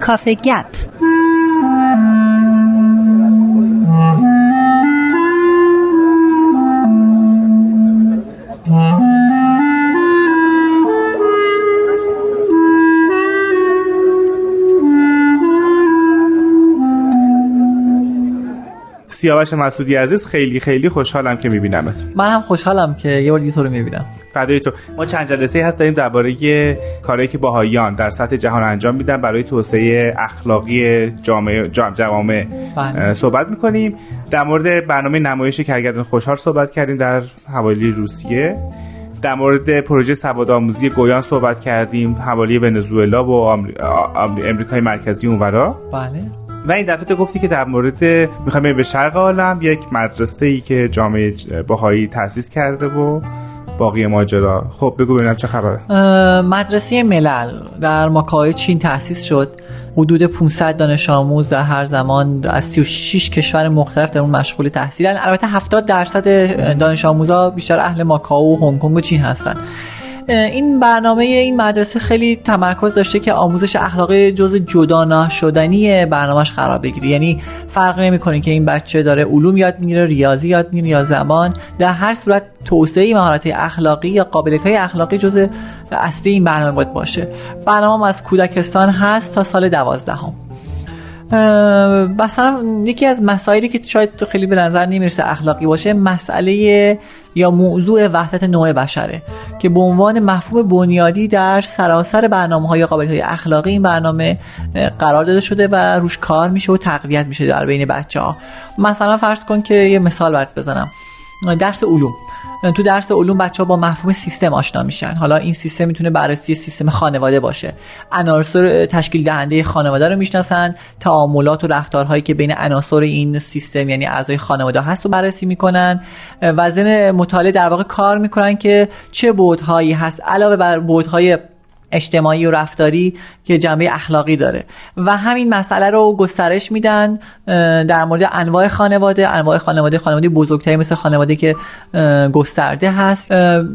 Coffee Gap. سیاوش مسعودی عزیز خیلی خیلی خوشحالم که میبینمت. من هم خوشحالم که یه بار دیگه تو رو می‌بینم. فدای تو ما چند جلسه هست داریم درباره کارهایی که باهایان در سطح جهان انجام میدن برای توسعه اخلاقی جامعه جامعه بله. صحبت می‌کنیم. در مورد برنامه نمایش کرگردان خوشحال صحبت کردیم در حوالی روسیه. در مورد پروژه سواد آموزی گویان صحبت کردیم حوالی ونزوئلا و امریکای مرکزی اونورا. بله. و این دفعه تو گفتی که در مورد می‌خوایم به شرق عالم یک مدرسه ای که جامعه باهایی تاسیس کرده و باقی ماجرا. خب بگو ببینم چه خبره. مدرسه ملل در ماکای چین تأسیس شد. حدود 500 دانش آموز در هر زمان از 36 کشور مختلف در اون مشغول تحصیلن. البته 70 درصد دانش آموزا بیشتر اهل ماکائو و هنگ کنگ و چین هستن. این برنامه این مدرسه خیلی تمرکز داشته که آموزش اخلاقی جز جدا نشدنی برنامهش قرار بگیره. یعنی فرق نمی‌کنه که این بچه داره علوم یاد می‌گیره ریاضی یاد می‌گیره یا زبان. در هر صورت توسعه مهارت اخلاقی یا قابلیت های اخلاقی جز اصلی این برنامه باید باشه. برنامه از کودکستان هست تا سال دوازدهم. مثلا یکی از مسائلی که شاید تو خیلی به نظر نمی‌رسه اخلاقی باشه مسئله یا موضوع وحدت نوع بشره که به عنوان مفهوم بنیادی در سراسر برنامه های قابلیت های اخلاقی این برنامه قرار داده شده و روش کار میشه و تقویت میشه در بین بچه ها مثلا فرض کن که یه مثال برات بزنم. درس علوم. تو درس علوم بچه ها با مفهوم سیستم آشنا میشن. حالا این سیستم می‌تونه بررسی سیستم خانواده باشه. عناصر تشکیل دهنده خانواده رو می‌شناسن. تعاملات و رفتارهایی که بین عناصر این سیستم یعنی اعضای خانواده هست رو بررسی می‌کنن. و مطالعه در واقع کار می‌کنن که چه بودهایی هست. علاوه بر بودهای اجتماعی و رفتاری که جنبه اخلاقی داره. و همین مسئله رو گسترش میدن در مورد انواع خانواده. انواع خانواده خانواده بزرگتری مثل خانواده که گسترده هست.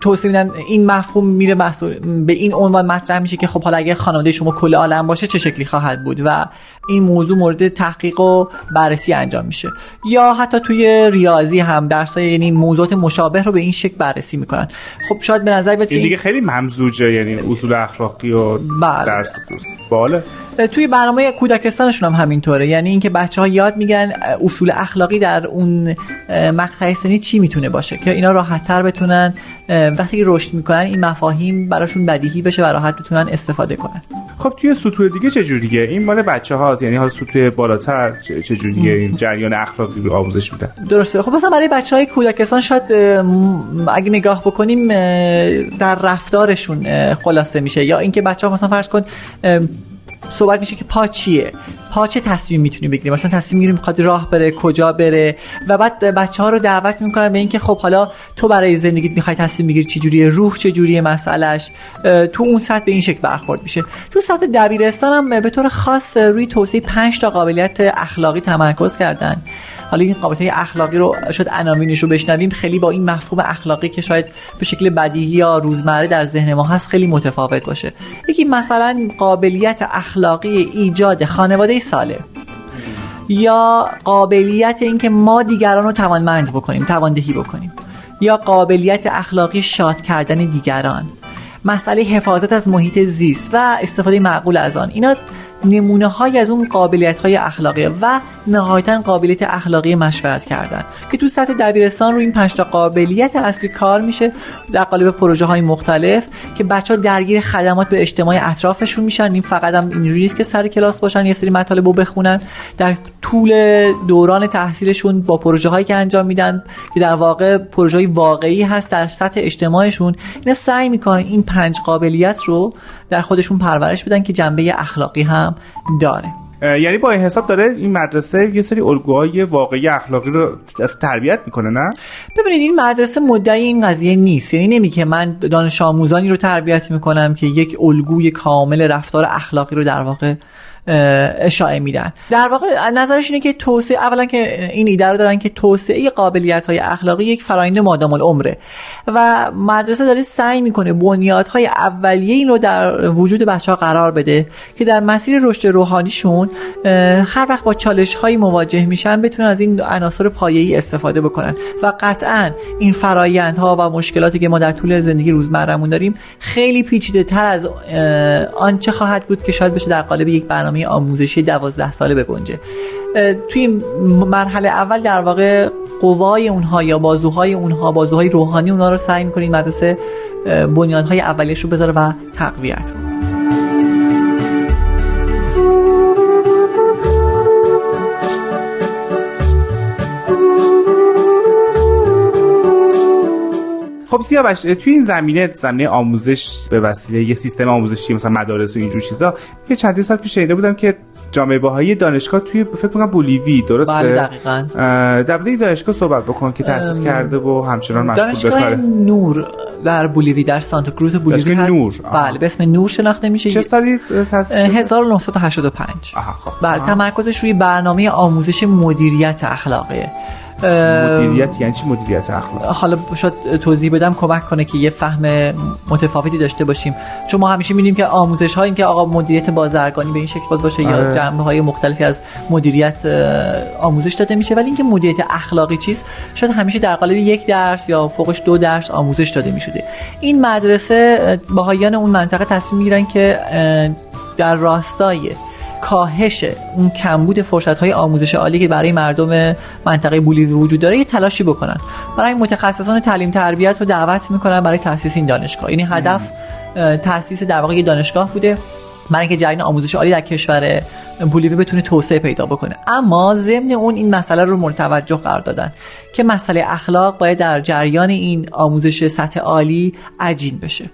توصیه میدن این مفهوم میره به این عنوان مطرح میشه که خب حالا اگه خانواده شما کل عالم باشه چه شکلی خواهد بود؟ و این موضوع مورد تحقیق و بررسی انجام میشه. یا حتی توی ریاضی هم درس یعنی موضوعات مشابه رو به این شکل بررسی می‌کنن. خب شاید به نظر این دیگه خیلی ممزوجه یعنی اصول اخلاقی. و بله. درس باله توی برنامه کودکستانشون هم همینطوره. یعنی اینکه بچه ها یاد میگن اصول اخلاقی در اون مقطع سنی چی می‌تونه باشه که اینا راحت تر بتونن وقتی که رشد می‌کنن این مفاهیم براشون بدیهی بشه و راحت بتونن استفاده کنن. خب توی سطوح دیگه چه جوریه این مال بچه هاست یعنی حالا سطوح بالاتر چه جوریه این جریان اخلاقی رو آموزش میدن؟ درسته. خب مثلا برای بچه های کودکستان شاید اگه نگاه بکنیم در رفتارشون خلاصه میشه. یا اینکه بچه ها مثلا فرض کن صحبت میشه که پا چیه. پا چه تصمیم می‌تونی بگیری؟ مثلا تصمیم می‌گیری می‌خواد راه بره کجا بره؟ و بعد بچه ها رو دعوت می‌کنن به اینکه خب حالا تو برای زندگیت می‌خوای تصمیم چه جوریه روح چه جوریه مسئلهش تو اون سطح به این شکل برخورد میشه. تو سطح دبیرستان هم به طور خاص روی توسعه 5 تا قابلیت اخلاقی تمرکز کردن. حالا این قابلیت اخلاقی رو شاید عناوینش رو بشنویم خیلی با این مفهوم اخلاقی که شاید به شکل بدیهی یا روزمره در ذهن ما هست خیلی متفاوت باشه. یکی مثلا قابلیت اخلاقی ایجاد خانواده سالم یا قابلیت اینکه ما دیگران رو توانمند بکنیم تواندهی بکنیم. یا قابلیت اخلاقی شاد کردن دیگران. مسئله حفاظت از محیط زیست و استفاده معقول از آن. اینا نمونه های از اون قابلیت های اخلاقی و نهایتا قابلیت اخلاقی مشورت کردن که تو سطح دبیرستان رو این پنج قابلیت اصلی کار میشه در قالب پروژه های مختلف که بچه ها درگیر خدمات به اجتماع اطرافشون میشن. این فقط هم این نیست که سر کلاس باشن یه سری مطالب رو بخونن. در طول دوران تحصیلشون با پروژه هایی که انجام میدن که در واقع پروژه واقعی هست در سطح اجتماعشون اینا سعی می‌کنن این پنج قابلیت رو در خودشون پرورش بدن که جنبه اخلاقی هم داره. یعنی با این حساب داره این مدرسه یه سری الگوهای واقعی اخلاقی رو از تربیت می‌کنه نه؟ ببینید این مدرسه مدعی این قضیه نیست. یعنی نمی که من دانش آموزانی رو تربیت می‌کنم که یک الگوی کامل رفتار اخلاقی رو در واقع اشاعه میدن. در واقع نظرش اینه که توسعه اولا که این ایده رو دارن که توسعه قابلیت های اخلاقی یک فرایند مادام العمره. و مدرسه داره سعی می‌کنه بنیادهای اولیه این رو در وجود بچه ها قرار بده که در مسیر رشد روحانیشون هر وقت با چالش های مواجه میشن بتونن از این عناصر پایه‌ای استفاده بکنن. و قطعا این فرایندها و مشکلاتی که ما در طول زندگی روزمرهمون داریم خیلی پیچیده تر از آنچه خواهد بود که شاید بشه در قالب یک برنامه آموزشی دوازده ساله بگنجه توی مرحله اول در واقع قوای اونها یا بازوهای اونها بازوهای روحانی اونها رو سعی می‌کنیم مدرسه بنیانهای اولیش رو بذاره و تقویت خب سیاوش توی این زمینه زمینه آموزش به وسیله یه سیستم آموزشی مثلا مدارس و اینجور چیزا که چندین سال پیش شنیده بودم که جامعه باهایی دانشگاه توی فکر کنم بولیوی درسته؟ بله دقیقاً. در دانشگاه صحبت بکن که تأسیس کرده و همچنان مشغول به کاره. نور در بولیوی در سانتا کروز بولیوی نور بله به اسم نور شناخته میشه. چه سالی تأسیس شد 1985 آها خب. بله تمرکزش روی برنامه آموزش مدیریت اخلاقیه. مدیریت یعنی چی مدیریت اخلاق؟ حالا شاید توضیح بدم کمک کنه که یه فهم متفاوتی داشته باشیم. چون ما همیشه می‌بینیم که آموزش های که آقا مدیریت بازرگانی به این شکل باید باشه یا آره. جنبه های مختلفی از مدیریت آموزش داده میشه ولی اینکه مدیریت اخلاقی چیز شاید همیشه در قالب یک درس یا فوقش دو درس آموزش داده می‌شده. این مدرسه باهایان اون منطقه تصمیم می‌گیرن که در راستای کاهش اون کمبود فرصت های آموزش عالی که برای مردم منطقه بولیوی وجود داره یه تلاشی بکنن. برای متخصصان تعلیم تربیت رو دعوت می‌کنن برای تاسیس این دانشگاه. یعنی هدف تاسیس در واقع دانشگاه بوده. برای اینکه جریان آموزش عالی در کشور بولیوی بتونه توسعه پیدا بکنه. اما ضمن اون این مسئله رو مورد توجه قرار دادن که مسئله اخلاق باید در جریان این آموزش سطح عالی عجین بشه.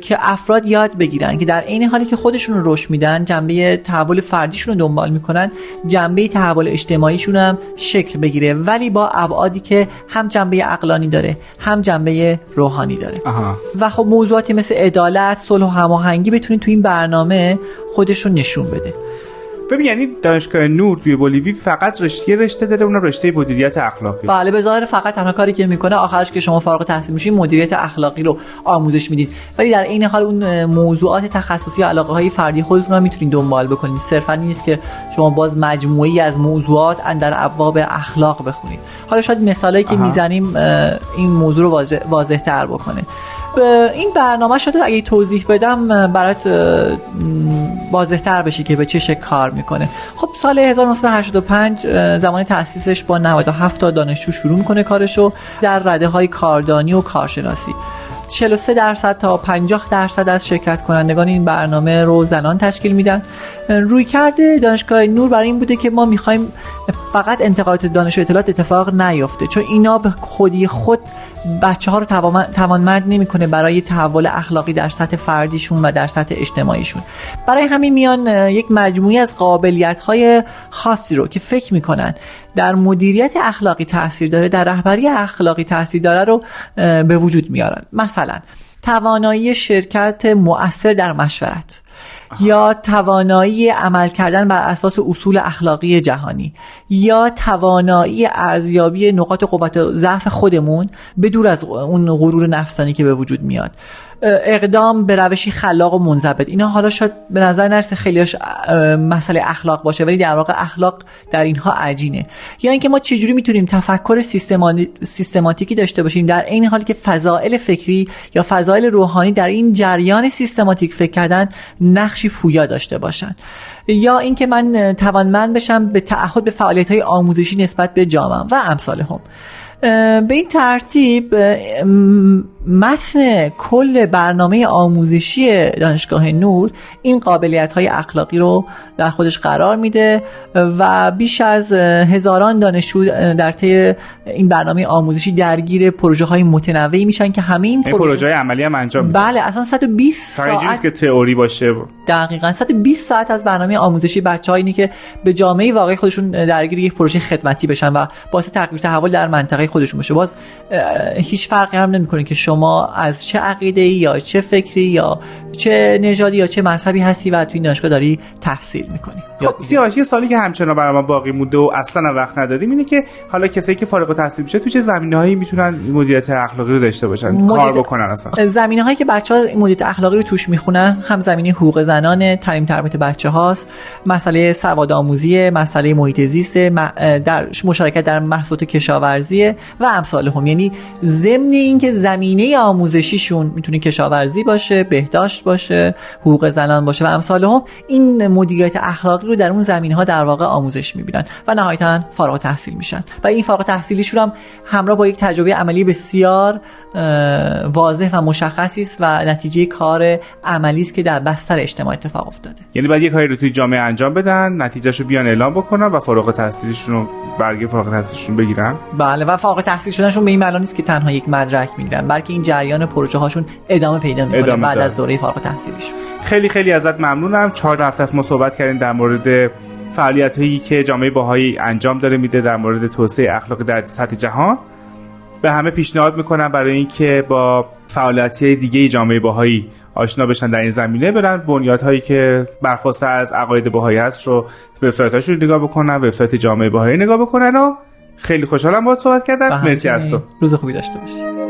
که افراد یاد بگیرن که در عین حالی که خودشون رو رشد میدن جنبه تحول فردیشون رو دنبال می‌کنن جنبه تحول اجتماعیشون هم شکل بگیره. ولی با ابعادی که هم جنبه عقلانی داره هم جنبه روحانی داره. و خب موضوعاتی مثل عدالت صلح و هماهنگی بتونید تو این برنامه خودشون نشون بده. ببین یعنی دانشگاه نور توی بولیوی فقط رشته رشته داره اون رشته مدیریت اخلاقی. بله به ظاهر فقط تنها کاری که می‌کنه آخرش که شما فارغ التحصیل میشین مدیریت اخلاقی رو آموزش می‌دید ولی در این حال اون موضوعات تخصصی علاقه های فردی خودتون رو می‌تونید دنبال بکنید. صرفا نیست که شما باز مجموعی از موضوعات در ابواب اخلاق بخونید. حالا شاید مثالایی که می‌زنیم این موضوع رو واضح, واضح تر بکنه. این برنامه شده اگه توضیح بدم برات واضحتر بشه که به چه شکل کار می‌کنه. خب سال 1985 زمان تاسیسش با 97 تا دانشجو شروع می‌کنه کارشو در رده های کاردانی و کارشناسی. 43 درصد تا 50 درصد از شرکت کنندگان این برنامه رو زنان تشکیل میدن. روی کرده دانشگاه نور برای این بوده که ما می‌خوایم فقط انتقالات دانش و اطلاعات اتفاق نیفته چون اینا به خودی خود بچه ها رو توانمند نمی‌کنه برای تحول اخلاقی در سطح فردیشون و در سطح اجتماعیشون. برای همین میان یک مجموعی از قابلیت های خاصی رو که فکر می‌کنن در مدیریت اخلاقی تاثیر داره در رهبری اخلاقی تاثیر داره رو به وجود میارن. مثلا توانایی شرکت مؤثر در مشورت. یا توانایی عمل کردن بر اساس اصول اخلاقی جهانی یا توانایی ارزیابی نقاط قوت و ضعف خودمون به دور از اون غرور نفسانی که به وجود میاد. اقدام به روشی خلاق و منضبط. اینا حالا شاید به نظر نرسه خیلیش مسئله اخلاق باشه ولی در واقع اخلاق در اینها عجینه. یا اینکه ما چجوری می‌تونیم تفکر سیستماتیکی داشته باشیم؟ در این حالی که فضائل فکری یا فضائل روحانی در این جریان سیستماتیک فکر کردن نقشی فویا داشته باشن. یا اینکه من توانمند بشم به تعهد به فعالیت های آموزشی نسبت به جامعه و امثال هم. به این ترتیب متن کل برنامه آموزشی دانشگاه نور این قابلیت های اخلاقی رو در خودش قرار میده و بیش از هزاران دانشجو در طی این برنامه آموزشی درگیر پروژه های متنوعی میشن که همه این پروژه, پروژه عملی هم انجام میده بله اصلا 120 ساعت که تئوری باشه. دقیقا 120 ساعت از برنامه آموزشی بچه اینه که به جامعه واقعی خودشون درگیر یک پروژه خدمتی بشن و باعث تغییر تحول در منطقه خودشون بشه باز هیچ فرقی هم نمی‌کنه که شما شما از چه عقیده یا چه فکری یا چه نژادی یا چه مذهبی هستی و تو این دانشگاه داری تحصیل می‌کنی؟ خب سیاوش یه سالی که همچنان برای ما باقی مونده و اصلا وقت نداریم اینه که حالا کسایی که فارغ التحصیل میشه تو چه زمینه‌هایی می‌تونن مدیریت اخلاقی رو داشته باشن مدیر... کار بکنن اصلا؟ زمینه هایی که بچه ها مدیریت اخلاقی رو توش می‌خونن هم زمینه حقوق زنان تعلیم تربیت بچه هاست مسئله سواد آموزی مسئله محیط زیست در مشارکت در محصولات کشاورزی و امثال هم. یعنی ضمن اینکه زمینه آموزشیشون می‌تونه کشاورزی باشه بهداشت باشه حقوق زنان باشه و امثال هم این مدیریت اخلاقی رو در اون زمینه ها در واقع آموزش می‌بینن و نهایتا فارغ تحصیل میشن. و این فارغ تحصیلیشون هم همراه با یک تجربه عملی بسیار واضح و مشخصی است و نتیجه کار عملی است که در بستر اجتماع اتفاق افتاده. یعنی بعد یک کاری رو توی جامعه انجام بدن نتیجهشو بیان اعلام بکنن و فارغ تحصیلیشون رو برگه فارغ تحصیلشون بگیرن؟ بله و فارغ تحصیل شدنشون به این معنی نیست که تنها یک مدرک می‌گیرن بلکه این جریان پروژه هاشون ادامه پیدا می‌کنه بعد از دوره فارغ تحصیلیشون خیلی خیلی ازت ممنونم. چهار هفته است ما صحبت کردیم در مورد فعالیت هایی که جامعه باهایی انجام داره میده در مورد توسعه اخلاقی در سطح جهان. به همه پیشنهاد می‌کنم برای اینکه با فعالیت دیگه جامعه باهایی آشنا بشن در این زمینه برن بنیادهایی که برخواسته از عقاید باهایی هست رو وبسایت‌هاش رو نگاه بکنن وبسایت جامعه باهایی نگاه بکنن و خیلی خوشحالم باهات صحبت کردم. مرسی از تو روز خوبی داشته باشی.